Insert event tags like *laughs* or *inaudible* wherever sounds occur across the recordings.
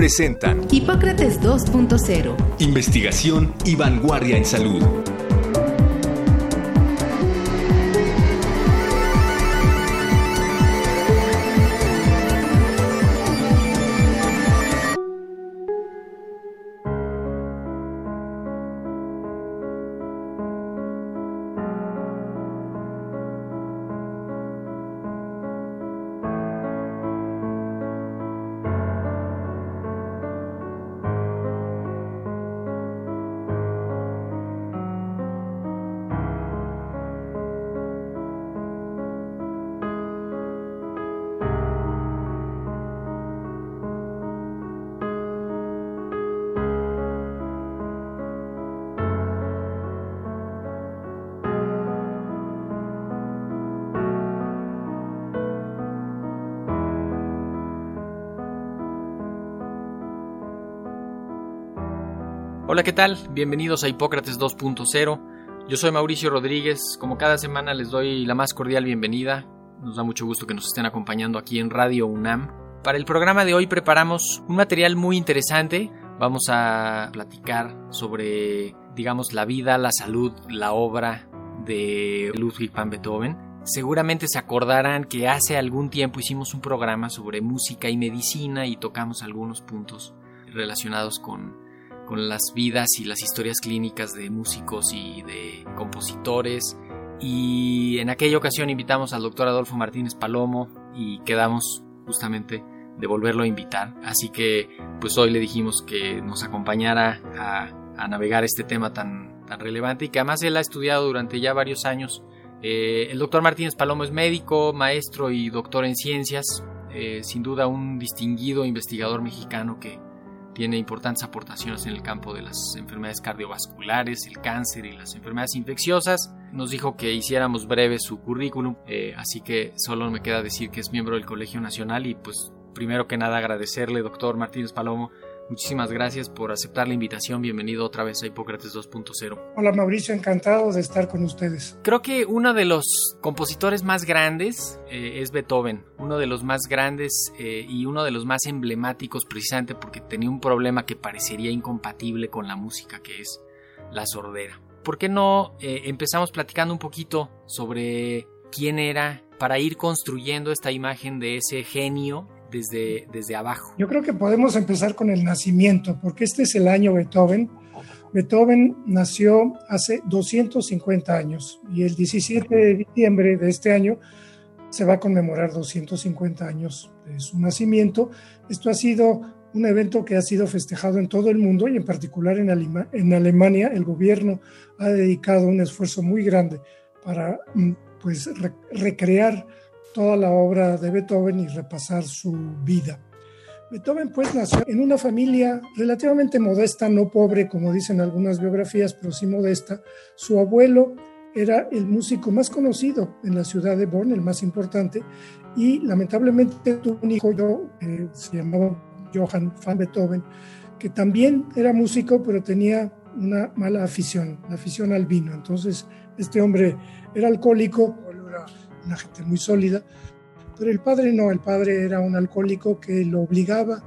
presentan Hipócrates 2.0. Investigación y vanguardia en salud. Hola, ¿qué tal? Bienvenidos a Hipócrates 2.0. Yo soy Mauricio Rodríguez. Como cada semana les doy la más cordial bienvenida. Nos da mucho gusto que nos estén acompañando aquí en Radio UNAM. Para el programa de hoy preparamos un material muy interesante. Vamos a platicar sobre, digamos, la vida, la salud, la obra de Ludwig van Beethoven. Seguramente se acordarán que hace algún tiempo hicimos un programa sobre música y medicina y tocamos algunos puntos relacionados con con las vidas y las historias clínicas de músicos y de compositores. Y en aquella ocasión invitamos al doctor Adolfo Martínez Palomo y quedamos justamente de volverlo a invitar. Así que pues hoy le dijimos que nos acompañara a, navegar este tema tan, tan relevante y que además él ha estudiado durante ya varios años. Eh, el doctor Martínez Palomo es médico, maestro y doctor en ciencias, eh, sin duda un distinguido investigador mexicano que tiene importantes aportaciones en el campo de las enfermedades cardiovasculares, el cáncer y las enfermedades infecciosas. Nos dijo que hiciéramos breve su currículum, eh, así que solo me queda decir que es miembro del Colegio Nacional y pues primero que nada agradecerle, doctor Martínez Palomo, Muchísimas gracias por aceptar la invitación. Bienvenido otra vez a Hipócrates 2.0. Hola Mauricio, encantado de estar con ustedes. Creo que uno de los compositores más grandes eh, es Beethoven, uno de los más grandes eh, y uno de los más emblemáticos precisamente porque tenía un problema que parecería incompatible con la música que es la sordera. ¿Por qué no eh, empezamos platicando un poquito sobre quién era para ir construyendo esta imagen de ese genio desde, desde abajo? Yo creo que podemos empezar con el nacimiento, porque este es el año Beethoven. Beethoven nació hace 250 años y el 17 de diciembre de este año se va a conmemorar 250 años de su nacimiento. Esto ha sido un evento que ha sido festejado en todo el mundo y en particular en, Alemania. El gobierno ha dedicado un esfuerzo muy grande para mm, pues, recrear toda la obra de Beethoven y repasar su vida. Beethoven pues nació en una familia relativamente modesta, no pobre como dicen algunas biografías, pero sí modesta. Su abuelo era el músico más conocido en la ciudad de Bonn, el más importante, y lamentablemente tuvo un hijo, eh, se llamaba Johann van Beethoven, que también era músico, pero tenía una mala afición, la afición al vino. Entonces, este hombre era alcohólico, una gente muy sólida, pero el padre no, el padre era un alcohólico que lo obligaba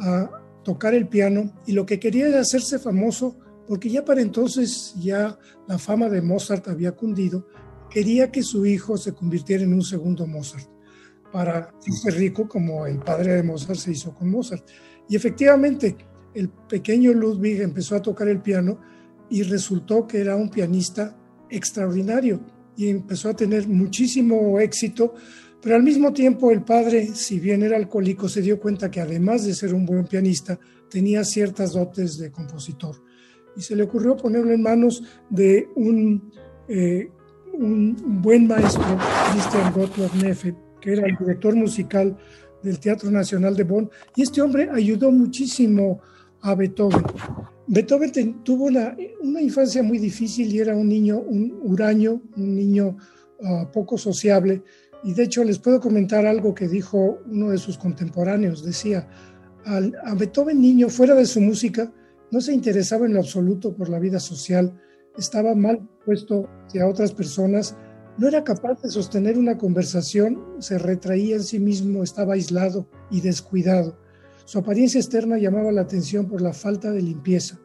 a tocar el piano y lo que quería era hacerse famoso, porque ya para entonces ya la fama de Mozart había cundido, quería que su hijo se convirtiera en un segundo Mozart, para ser rico como el padre de Mozart se hizo con Mozart. Y efectivamente, el pequeño Ludwig empezó a tocar el piano y resultó que era un pianista extraordinario y empezó a tener muchísimo éxito, pero al mismo tiempo el padre, si bien era alcohólico, se dio cuenta que además de ser un buen pianista, tenía ciertas dotes de compositor. Y se le ocurrió ponerlo en manos de un, eh, buen maestro, Christian Gottlob Neffe, que era el director musical del Teatro Nacional de Bonn, y este hombre ayudó muchísimo a Beethoven. Beethoven tuvo una, infancia muy difícil y era un niño, un huraño, un niño ah, poco sociable. Y de hecho les puedo comentar algo que dijo uno de sus contemporáneos. Decía, a Beethoven niño, fuera de su música, no se interesaba en lo absoluto por la vida social, estaba mal puesto hacia otras personas, no era capaz de sostener una conversación, se retraía en sí mismo, estaba aislado y descuidado. Su apariencia externa llamaba la atención por la falta de limpieza.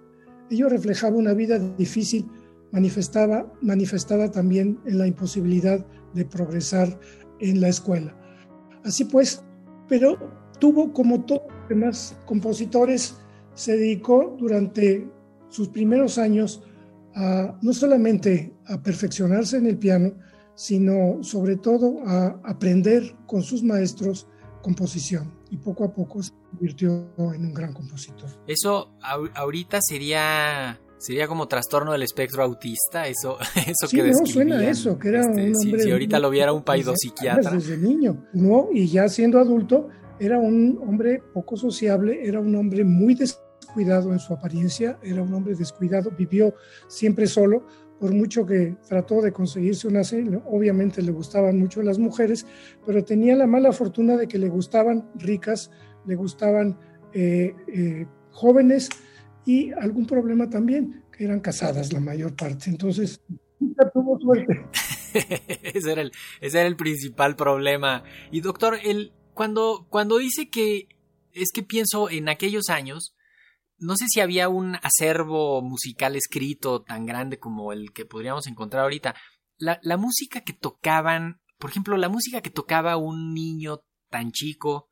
Ello reflejaba una vida difícil, manifestaba, manifestada también en la imposibilidad de progresar en la escuela. Así pues, pero tuvo, como todos los demás compositores, se dedicó durante sus primeros años a, no solamente a perfeccionarse en el piano, sino sobre todo a aprender con sus maestros composición y poco a poco se convirtió en un gran compositor. Eso ahorita sería sería como trastorno del espectro autista, eso, *laughs* eso sí, que no, suena eso, que era este, un hombre... Si, ahorita lo viera un psiquiatra. Desde niño, no, y ya siendo adulto, era un hombre poco sociable, era un hombre muy descuidado en su apariencia, era un hombre descuidado, vivió siempre solo, por mucho que trató de conseguirse una cena, obviamente le gustaban mucho las mujeres, pero tenía la mala fortuna de que le gustaban ricas, le gustaban eh, eh, jóvenes y algún problema también, que eran casadas la mayor parte. Entonces, nunca tuvo suerte. *laughs* ese, era el, era el principal problema. Y doctor, el, cuando, cuando dice que es que pienso en aquellos años, no sé si había un acervo musical escrito tan grande como el que podríamos encontrar ahorita. La, la, música que tocaban, por ejemplo, la música que tocaba un niño tan chico,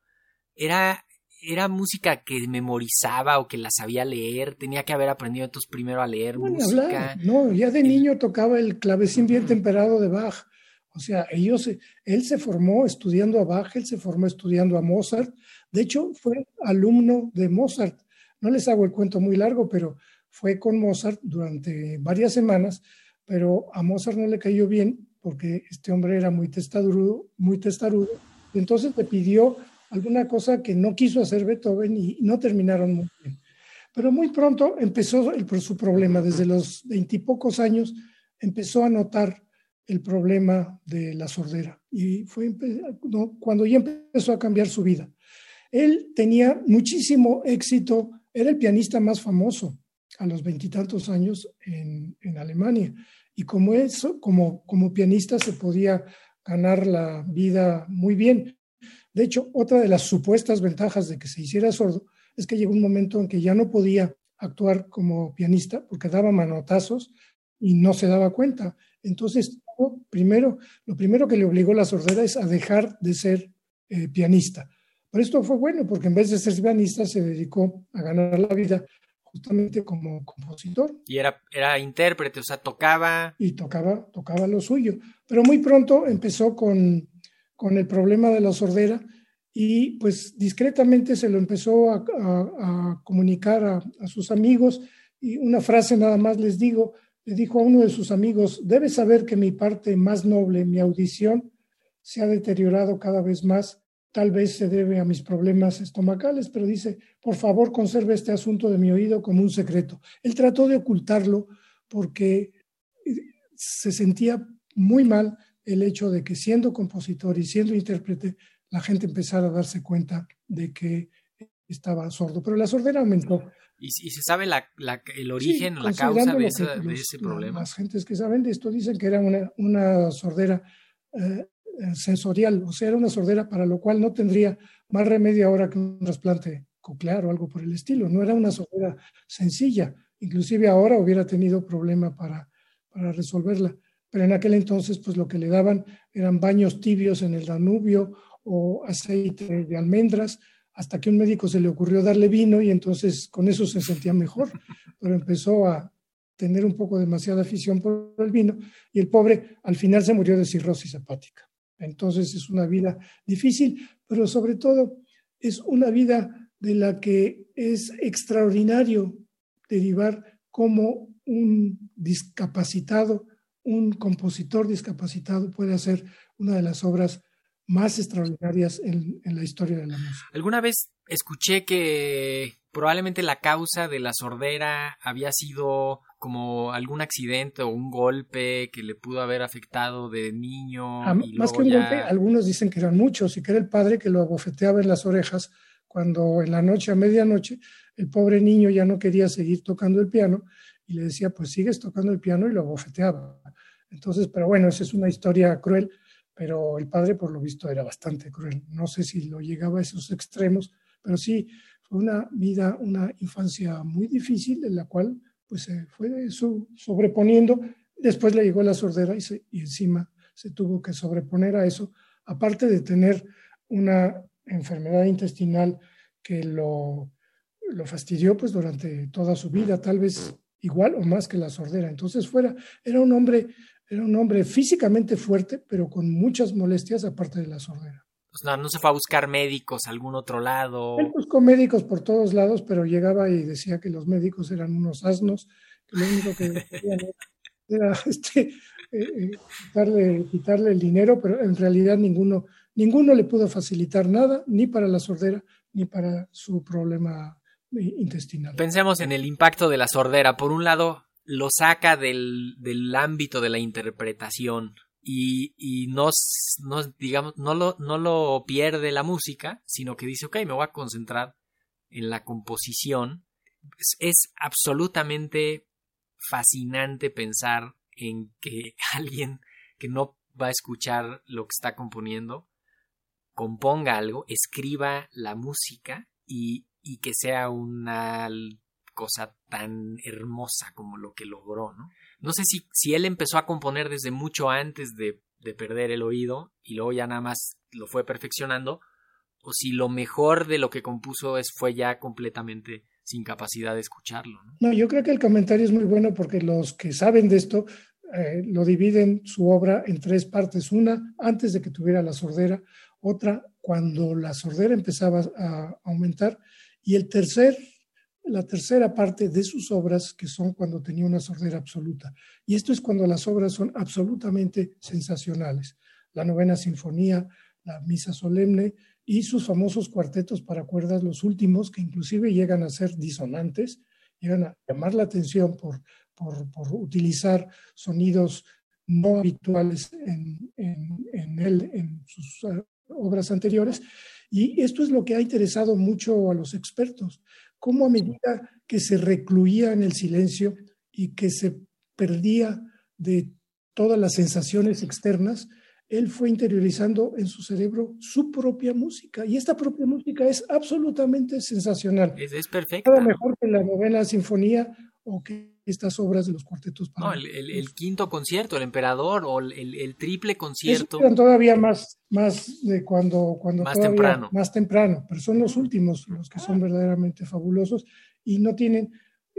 era, era música que memorizaba o que la sabía leer, tenía que haber aprendido entonces primero a leer música. No, ya de niño tocaba el clavecín bien temperado de Bach. O sea, ellos, él se formó estudiando a Bach, él se formó estudiando a Mozart. De hecho, fue alumno de Mozart. No les hago el cuento muy largo, pero fue con Mozart durante varias semanas, pero a Mozart no le cayó bien porque este hombre era muy testarudo, muy testarudo. Entonces le pidió alguna cosa que no quiso hacer Beethoven y no terminaron muy bien. Pero muy pronto empezó el, su problema. Desde los veintipocos años empezó a notar el problema de la sordera y fue cuando ya empezó a cambiar su vida. Él tenía muchísimo éxito era el pianista más famoso a los veintitantos años en, Alemania. Y como eso, como, como pianista se podía ganar la vida muy bien. De hecho, otra de las supuestas ventajas de que se hiciera sordo es que llegó un momento en que ya no podía actuar como pianista porque daba manotazos y no se daba cuenta. Entonces, primero, lo primero que le obligó la sordera es a dejar de ser eh, pianista. Pero esto fue bueno porque en vez de ser pianista se dedicó a ganar la vida justamente como compositor. Y era, era intérprete, o sea, tocaba. Y tocaba, tocaba lo suyo. Pero muy pronto empezó con, con el problema de la sordera y pues discretamente se lo empezó a, a, comunicar a, a, sus amigos y una frase nada más les digo, le dijo a uno de sus amigos, debes saber que mi parte más noble, mi audición, se ha deteriorado cada vez más tal vez se debe a mis problemas estomacales, pero dice, por favor, conserve este asunto de mi oído como un secreto. Él trató de ocultarlo porque eh, se sentía muy mal el hecho de que siendo compositor y siendo intérprete, la gente empezara a darse cuenta de que estaba sordo. Pero la sordera aumentó. ¿Y, se sabe el origen, la causa de, ese problema? Las gentes que saben de esto dicen que era una, sordera eh, eh, sensorial, o sea, era una sordera para lo cual no tendría más remedio ahora que un trasplante coclear o algo por el estilo. No era una sordera sencilla, inclusive ahora hubiera tenido problema para, para resolverla. Pero en aquel entonces, pues lo que le daban eran baños tibios en el Danubio o aceite de almendras, hasta que un médico se le ocurrió darle vino y entonces con eso se sentía mejor, pero empezó a tener un poco demasiada afición por el vino y el pobre al final se murió de cirrosis hepática. Entonces es una vida difícil, pero sobre todo es una vida de la que es extraordinario derivar como un discapacitado, un compositor discapacitado puede hacer una de las obras más extraordinarias en, en la historia de la música. Alguna vez escuché que probablemente la causa de la sordera había sido como algún accidente o un golpe que le pudo haber afectado de niño. Ah, y más que un ya- golpe, algunos dicen que eran muchos y que era el padre que lo abofeteaba en las orejas cuando en la noche, a medianoche, el pobre niño ya no quería seguir tocando el piano y le decía, pues sigues tocando el piano y lo abofeteaba. Entonces, pero bueno, esa es una historia cruel, pero el padre por lo visto era bastante cruel. No sé si lo llegaba a esos extremos, pero sí, fue una vida, una infancia muy difícil en la cual pues se fue so- sobreponiendo. Después le llegó la sordera y, se- y encima se tuvo que sobreponer a eso, aparte de tener una enfermedad intestinal que lo, lo fastidió pues durante toda su vida, tal vez igual o más que la sordera. Entonces fuera, era un hombre, era un hombre físicamente fuerte, pero con muchas molestias aparte de la sordera. Pues no, no se fue a buscar médicos a algún otro lado. Él buscó médicos por todos lados, pero llegaba y decía que los médicos eran unos asnos, que lo único que querían *laughs* era este, eh, eh, quitarle, quitarle el dinero, pero en realidad ninguno, ninguno le pudo facilitar nada, ni para la sordera, ni para su problema intestinal. Pensemos en el impacto de la sordera. Por un lado, lo saca del, del ámbito de la interpretación y, y no, no, digamos, no, lo, no lo pierde la música, sino que dice, ok, me voy a concentrar en la composición. Es, es absolutamente fascinante pensar en que *laughs* alguien que no va a escuchar lo que está componiendo componga algo, escriba la música y, y que sea una cosa tan hermosa como lo que logró, ¿no? No sé si, si él empezó a componer desde mucho antes de, de perder el oído y luego ya nada más lo fue perfeccionando, o si lo mejor de lo que compuso es, fue ya completamente sin capacidad de escucharlo, ¿no? Yo creo que el comentario es muy bueno porque los que saben de esto eh, lo dividen su obra en tres partes. Una, antes de que tuviera la sordera, otra, cuando la sordera empezaba a aumentar, y el tercer, la tercera parte de sus obras, que son cuando tenía una sordera absoluta. Y esto es cuando las obras son absolutamente sensacionales. La novena sinfonía, la misa solemne y sus famosos cuartetos para cuerdas, los últimos, que inclusive llegan a ser disonantes, llegan a llamar la atención por, por, por utilizar sonidos no habituales en, en, él, en sus uh, obras anteriores. Y esto es lo que ha interesado mucho a los expertos, cómo a medida que se recluía en el silencio y que se perdía de todas las sensaciones externas, él fue interiorizando en su cerebro su propia música. Y esta propia música es absolutamente sensacional. Es, es perfecta. Nada mejor que la novena sinfonía o que estas obras de los cuartetos para No, el, el- el quinto concierto, el emperador, o el, el- triple concierto. eran todavía más, más de cuando, cuando Más todavía- temprano. más temprano, pero son los últimos los que son verdaderamente fabulosos y no tienen,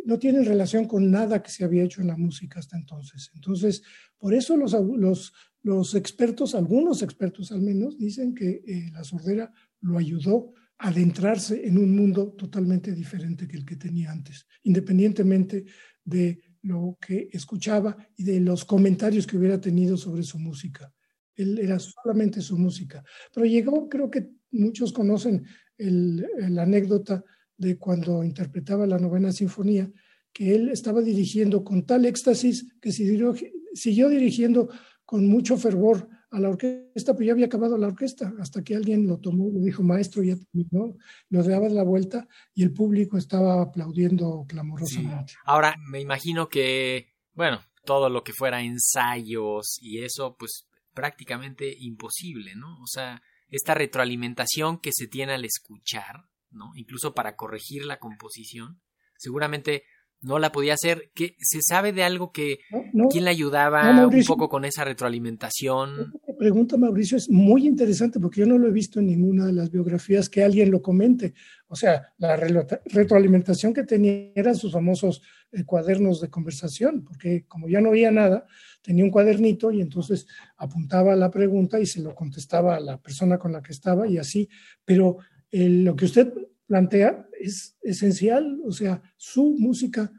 no tienen relación con nada que se había hecho en la música hasta entonces. Entonces, por eso los, los, los expertos, algunos expertos al menos, dicen que eh, la sordera lo ayudó a adentrarse en un mundo totalmente diferente que el que tenía antes, independientemente de lo que escuchaba y de los comentarios que hubiera tenido sobre su música. Él era solamente su música. Pero llegó, creo que muchos conocen la anécdota de cuando interpretaba la novena sinfonía, que él estaba dirigiendo con tal éxtasis que siguió, siguió dirigiendo con mucho fervor a la orquesta, pero ya había acabado la orquesta, hasta que alguien lo tomó y le dijo, maestro, ya terminó, lo daba la vuelta y el público estaba aplaudiendo clamorosamente. Ahora, me imagino que, bueno, todo lo que fuera ensayos y eso, pues prácticamente imposible, ¿no? O sea, esta retroalimentación que se tiene al escuchar, ¿no? Incluso para corregir la composición, seguramente no la podía hacer. ¿Qué, ¿Se sabe de algo que ¿no? No, quién le ayudaba No, un poco con esa retroalimentación? La pregunta, Mauricio, es muy interesante porque yo no lo he visto en ninguna de las biografías que alguien lo comente. O sea, la retroalimentación que tenía eran sus famosos eh, cuadernos de conversación, porque como ya no había nada, tenía un cuadernito y entonces apuntaba la pregunta y se lo contestaba a la persona con la que estaba y así. Pero eh, lo que usted plantea es esencial, o sea, su música,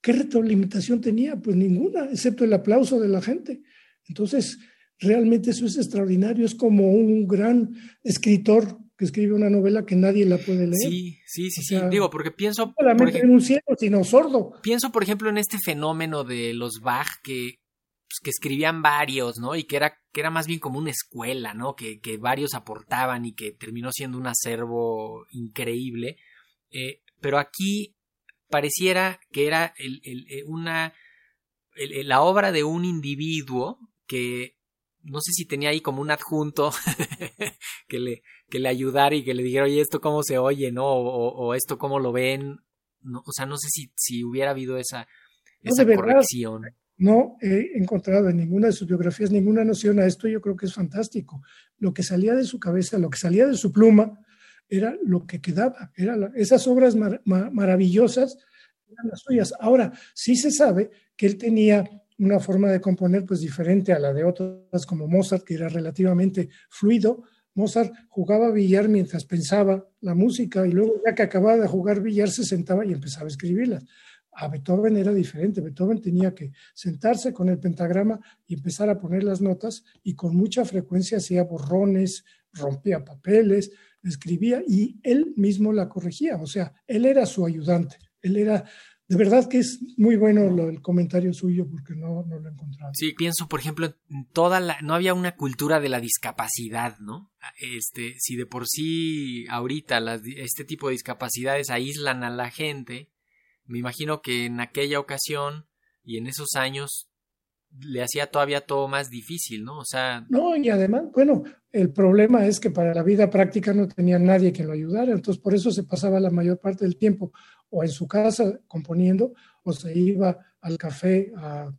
¿qué retroalimentación tenía? Pues ninguna, excepto el aplauso de la gente. Entonces, realmente eso es extraordinario, es como un gran escritor que escribe una novela que nadie la puede leer. Sí, sí, sí, sí. Digo, porque pienso. No solamente en un ciego, sino sordo. Pienso, por ejemplo, en este fenómeno de los Bach que, pues, que escribían varios, ¿no? Y que era, que era más bien como una escuela, ¿no? Que, que varios aportaban y que terminó siendo un acervo increíble. Eh, pero aquí pareciera que era el, el, eh, una, la obra de un individuo que no sé si tenía ahí como un adjunto *laughs* que le, que le ayudara y que le dijera, oye, esto cómo se oye, ¿no? O, esto cómo lo ven. No, o sea, no sé si, si hubiera habido esa, esa corrección. No he encontrado en ninguna de sus biografías ninguna noción a esto. Yo creo que es fantástico. Lo que salía de su cabeza, lo que salía de su pluma, era lo que quedaba. Era esas obras maravillosas eran las suyas. Ahora, sí se sabe que él tenía una forma de componer pues diferente a la de otras como Mozart, que era relativamente fluido. Mozart jugaba billar mientras pensaba la música y luego ya que acababa de jugar billar se sentaba y empezaba a escribirlas. A Beethoven era diferente. Beethoven tenía que sentarse con el pentagrama y empezar a poner las notas y con mucha frecuencia hacía borrones, rompía papeles, escribía y él mismo la corregía. O sea, él era su ayudante. Él era de verdad que es muy bueno lo, el comentario suyo porque no, no, lo he encontrado. Sí, pienso, por ejemplo, toda la, no había una cultura de la discapacidad, ¿no? Este, si de por sí ahorita este tipo de discapacidades aíslan a la gente, me imagino que en aquella ocasión y en esos años le hacía todavía todo más difícil, ¿no? O sea... No, y además, bueno, el problema es que para la vida práctica no tenía nadie que lo ayudara, entonces por eso se pasaba la mayor parte del tiempo o en su casa componiendo o se iba al café a,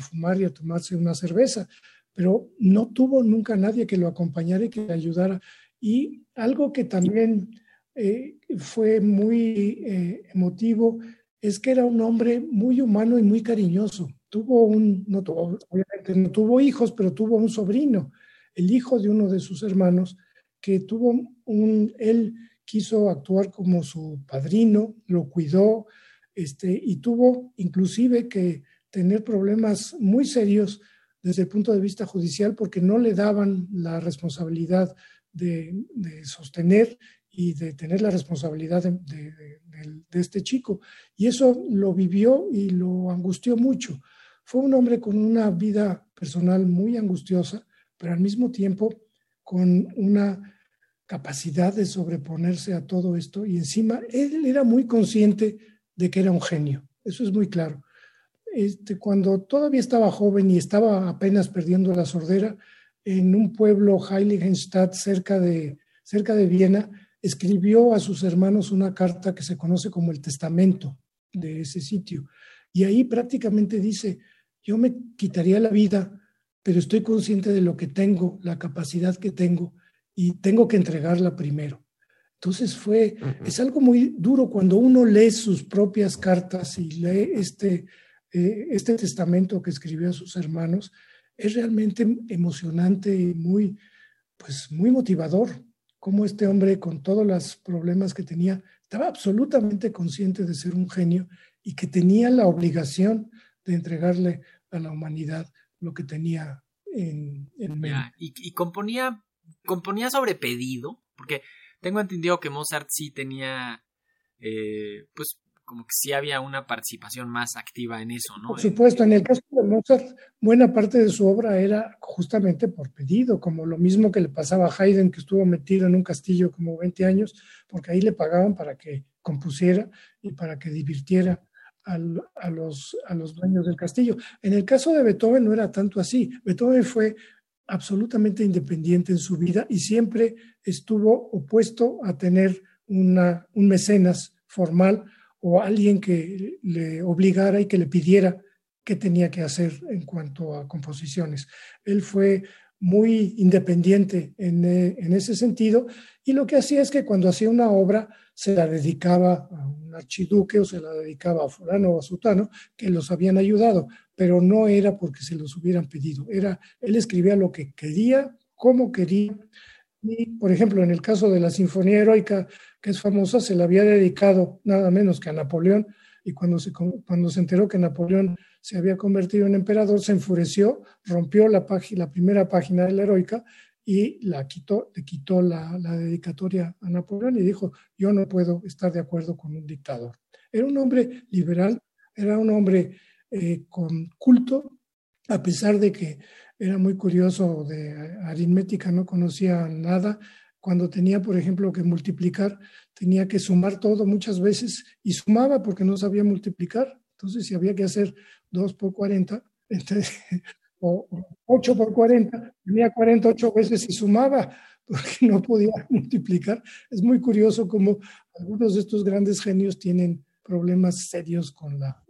fumar y a tomarse una cerveza, pero no tuvo nunca nadie que lo acompañara y que le ayudara. Y algo que también eh, fue muy eh, emotivo es que era un hombre muy humano y muy cariñoso. Tuvo un, no tuvo, obviamente no tuvo hijos, pero tuvo un sobrino, el hijo de uno de sus hermanos, que tuvo un, él quiso actuar como su padrino, lo cuidó, este, y tuvo inclusive que tener problemas muy serios desde el punto de vista judicial porque no le daban la responsabilidad de, sostener y de tener la responsabilidad de, este chico. Y eso lo vivió y lo angustió mucho. Fue un hombre con una vida personal muy angustiosa, pero al mismo tiempo con una capacidad de sobreponerse a todo esto y encima él era muy consciente de que era un genio, eso es muy claro. Este, cuando todavía estaba joven y estaba apenas perdiendo la sordera, en un pueblo Heiligenstadt cerca de, cerca de Viena, escribió a sus hermanos una carta que se conoce como el testamento de ese sitio. Y ahí prácticamente dice, yo me quitaría la vida, pero estoy consciente de lo que tengo, la capacidad que tengo, y tengo que entregarla primero. Entonces fue, es algo muy duro cuando uno lee sus propias cartas y lee este, eh, este testamento que escribió a sus hermanos, es realmente emocionante y muy, pues muy motivador, como este hombre con todos los problemas que tenía, estaba absolutamente consciente de ser un genio y que tenía la obligación de entregarle a la humanidad lo que tenía en, en mente. y, y, componía componía sobre pedido, porque tengo entendido que Mozart sí tenía, eh, pues como que sí había una participación más activa en eso, ¿no? Por supuesto, en el caso de Mozart, buena parte de su obra era justamente por pedido, como lo mismo que le pasaba a Haydn, que estuvo metido en un castillo como 20 años, porque ahí le pagaban para que compusiera y para que divirtiera a, los, a los dueños del castillo. En el caso de Beethoven no era tanto así. Beethoven fue absolutamente independiente en su vida y siempre estuvo opuesto a tener una, un mecenas formal o alguien que le obligara y que le pidiera qué tenía que hacer en cuanto a composiciones. Él fue muy independiente en, en, ese sentido y lo que hacía es que cuando hacía una obra se la dedicaba a un archiduque o se la dedicaba a fulano o a sutano que los habían ayudado, pero no era porque se los hubieran pedido, era él escribía lo que quería, cómo quería. Y, por ejemplo, en el caso de la Sinfonía Heroica, que es famosa, se la había dedicado nada menos que a Napoleón, y cuando se, cuando se enteró que Napoleón se había convertido en emperador, se enfureció, rompió la, la primera página de la heroica y la quitó, le quitó la, la, dedicatoria a Napoleón y dijo, yo no puedo estar de acuerdo con un dictador. Era un hombre liberal, era un hombre eh, con culto, a pesar de que era muy curioso de aritmética, no conocía nada. Cuando tenía, por ejemplo, que multiplicar, tenía que sumar todo muchas veces y sumaba porque no sabía multiplicar. Entonces, si había que hacer 2 por 40, *laughs* entonces o 8 por 40, tenía 48 veces y sumaba porque no podía *laughs* multiplicar. Es muy curioso cómo algunos de estos grandes genios tienen problemas serios con la...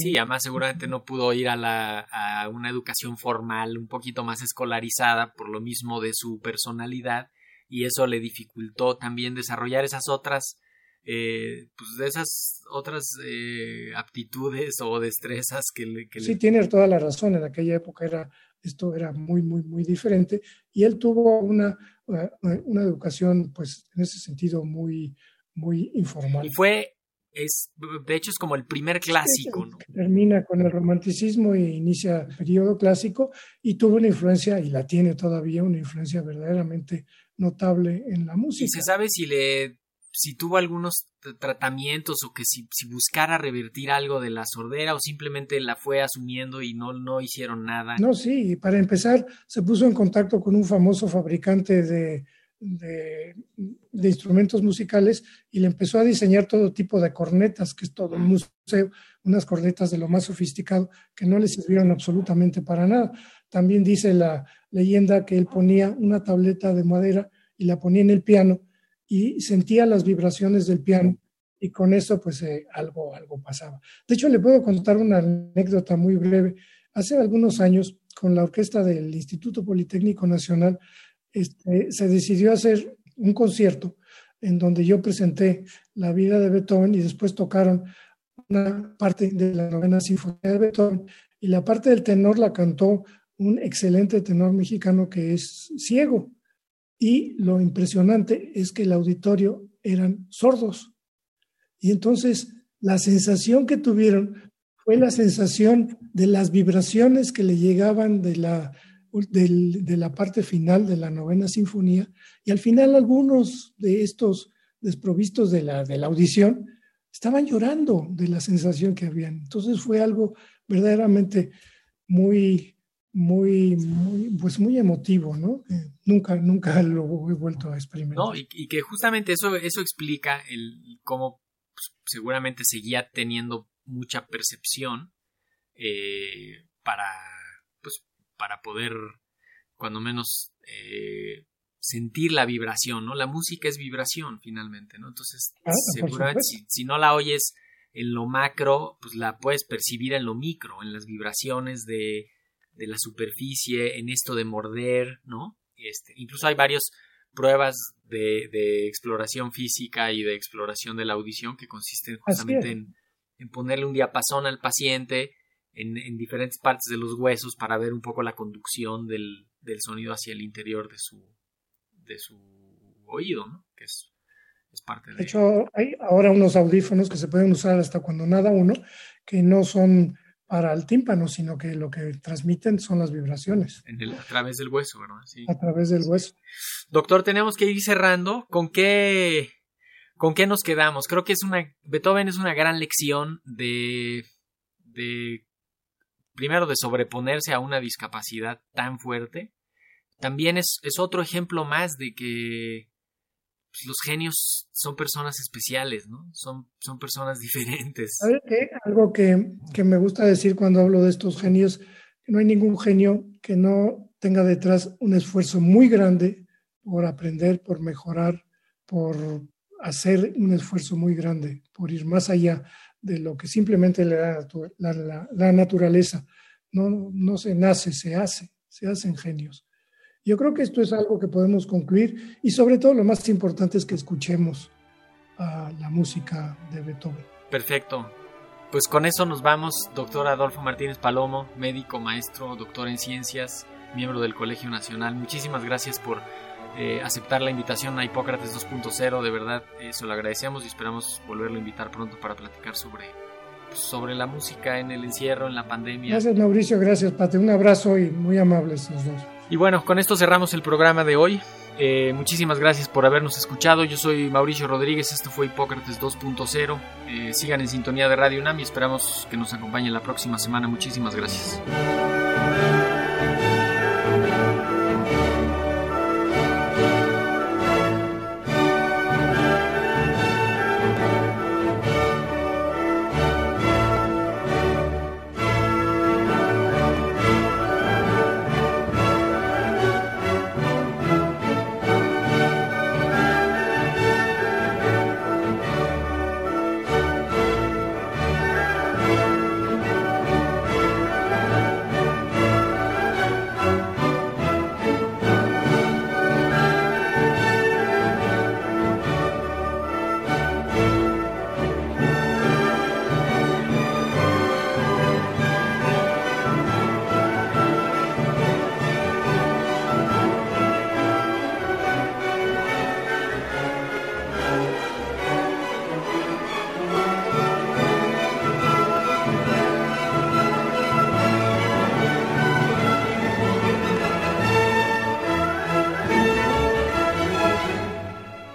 sí, además seguramente no pudo ir a, la, a una educación formal un poquito más escolarizada por lo mismo de su personalidad y eso le dificultó también desarrollar esas otras eh, pues de esas otras eh, aptitudes o destrezas que le... Que sí, tiene toda la razón, en aquella época era, esto era muy, muy, muy diferente y él tuvo una, eh, una educación, pues en ese sentido, muy, muy informal. Y fue, es, de hecho es como el primer clásico, ¿no? Termina con el romanticismo e inicia el periodo clásico y tuvo una influencia, y la tiene todavía, una influencia verdaderamente notable en la música. ¿Y se sabe si le si tuvo algunos tratamientos o que si, si, buscara revertir algo de la sordera o simplemente la fue asumiendo y no, no hicieron nada. No, sí, para empezar se puso en contacto con un famoso fabricante de, de, instrumentos musicales y le empezó a diseñar todo tipo de cornetas, que es todo un museo, unas cornetas de lo más sofisticado que no le sirvieron absolutamente para nada. También dice la leyenda que él ponía una tableta de madera y la ponía en el piano y sentía las vibraciones del piano y con eso pues eh, algo, algo pasaba. De hecho, le puedo contar una anécdota muy breve. Hace algunos años, con la orquesta del Instituto Politécnico Nacional, este, se decidió hacer un concierto en donde yo presenté la vida de Beethoven y después tocaron una parte de la novena sinfonía de Beethoven y la parte del tenor la cantó un excelente tenor mexicano que es ciego. Y lo impresionante es que el auditorio eran sordos. Y entonces la sensación que tuvieron fue la sensación de las vibraciones que le llegaban de la, de la parte final de la novena sinfonía. Y al final algunos de estos desprovistos de la, de la audición estaban llorando de la sensación que habían. Entonces fue algo verdaderamente muy, muy, muy, pues muy emotivo, ¿no? nunca, nunca *laughs* lo he vuelto a experimentar. No, y, que justamente eso, eso explica el cómo pues, seguramente seguía teniendo mucha percepción eh, para, para poder, cuando menos, eh, sentir la vibración, ¿no? La música es vibración, finalmente, ¿no? Entonces, Ah, seguramente si, si no la oyes en lo macro, pues la puedes percibir en lo micro, en las vibraciones de, de la superficie, en esto de morder, ¿no? Este, incluso hay varias pruebas de, de, exploración física y de exploración de la audición que consisten justamente en, en, ponerle un diapasón al paciente en, en, diferentes partes de los huesos para ver un poco la conducción del, del sonido hacia el interior de su, de su oído, ¿no? Que es, es parte de... De hecho, hay ahora unos audífonos que se pueden usar hasta cuando nada uno, que no son para el tímpano, sino que lo que transmiten son las vibraciones. En el, a través del hueso, ¿verdad? Sí. A través del hueso. Doctor, tenemos que ir cerrando. ¿Con qué, con qué nos quedamos? Creo que es una. Beethoven es una gran lección de. de. Primero de sobreponerse a una discapacidad tan fuerte. También es, es otro ejemplo más de que pues, los genios son personas especiales, ¿no? Son, son personas diferentes. Algo que, que, me gusta decir cuando hablo de estos genios, que no hay ningún genio que no tenga detrás un esfuerzo muy grande por aprender, por mejorar, por hacer un esfuerzo muy grande, por ir más allá de lo que simplemente le da la, naturaleza. No, no se nace, se hace, se hacen genios. Yo creo que esto es algo que podemos concluir y sobre todo lo más importante es que escuchemos a la música de Beethoven. Perfecto. Pues con eso nos vamos, doctor Adolfo Martínez Palomo, médico, maestro, doctor en ciencias, miembro del Colegio Nacional. Muchísimas gracias por eh, aceptar la invitación a Hipócrates 2.0. De verdad, eso lo agradecemos y esperamos volverlo a invitar pronto para platicar sobre pues, sobre la música en el encierro, en la pandemia. Gracias Mauricio, gracias Pate. Un abrazo y muy amables los dos. Y bueno, con esto cerramos el programa de hoy. Eh, muchísimas gracias por habernos escuchado. Yo soy Mauricio Rodríguez, esto fue Hipócrates 2.0. Eh, sigan en sintonía de Radio UNAM y esperamos que nos acompañen la próxima semana. Muchísimas gracias.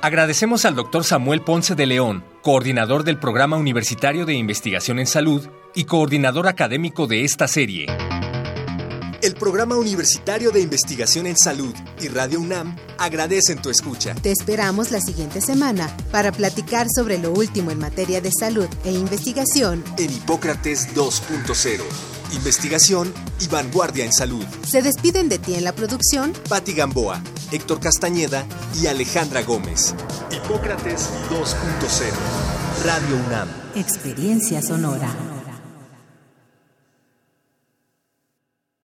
Agradecemos al doctor Samuel Ponce de León, coordinador del Programa Universitario de Investigación en Salud y coordinador académico de esta serie. El Programa Universitario de Investigación en Salud y Radio UNAM agradecen tu escucha. Te esperamos la siguiente semana para platicar sobre lo último en materia de salud e investigación en Hipócrates 2.0. Investigación y vanguardia en salud. Se despiden de ti en la producción Patti Gamboa, Héctor Castañeda y Alejandra Gómez. Hipócrates 2.0. Radio UNAM. Experiencia Sonora.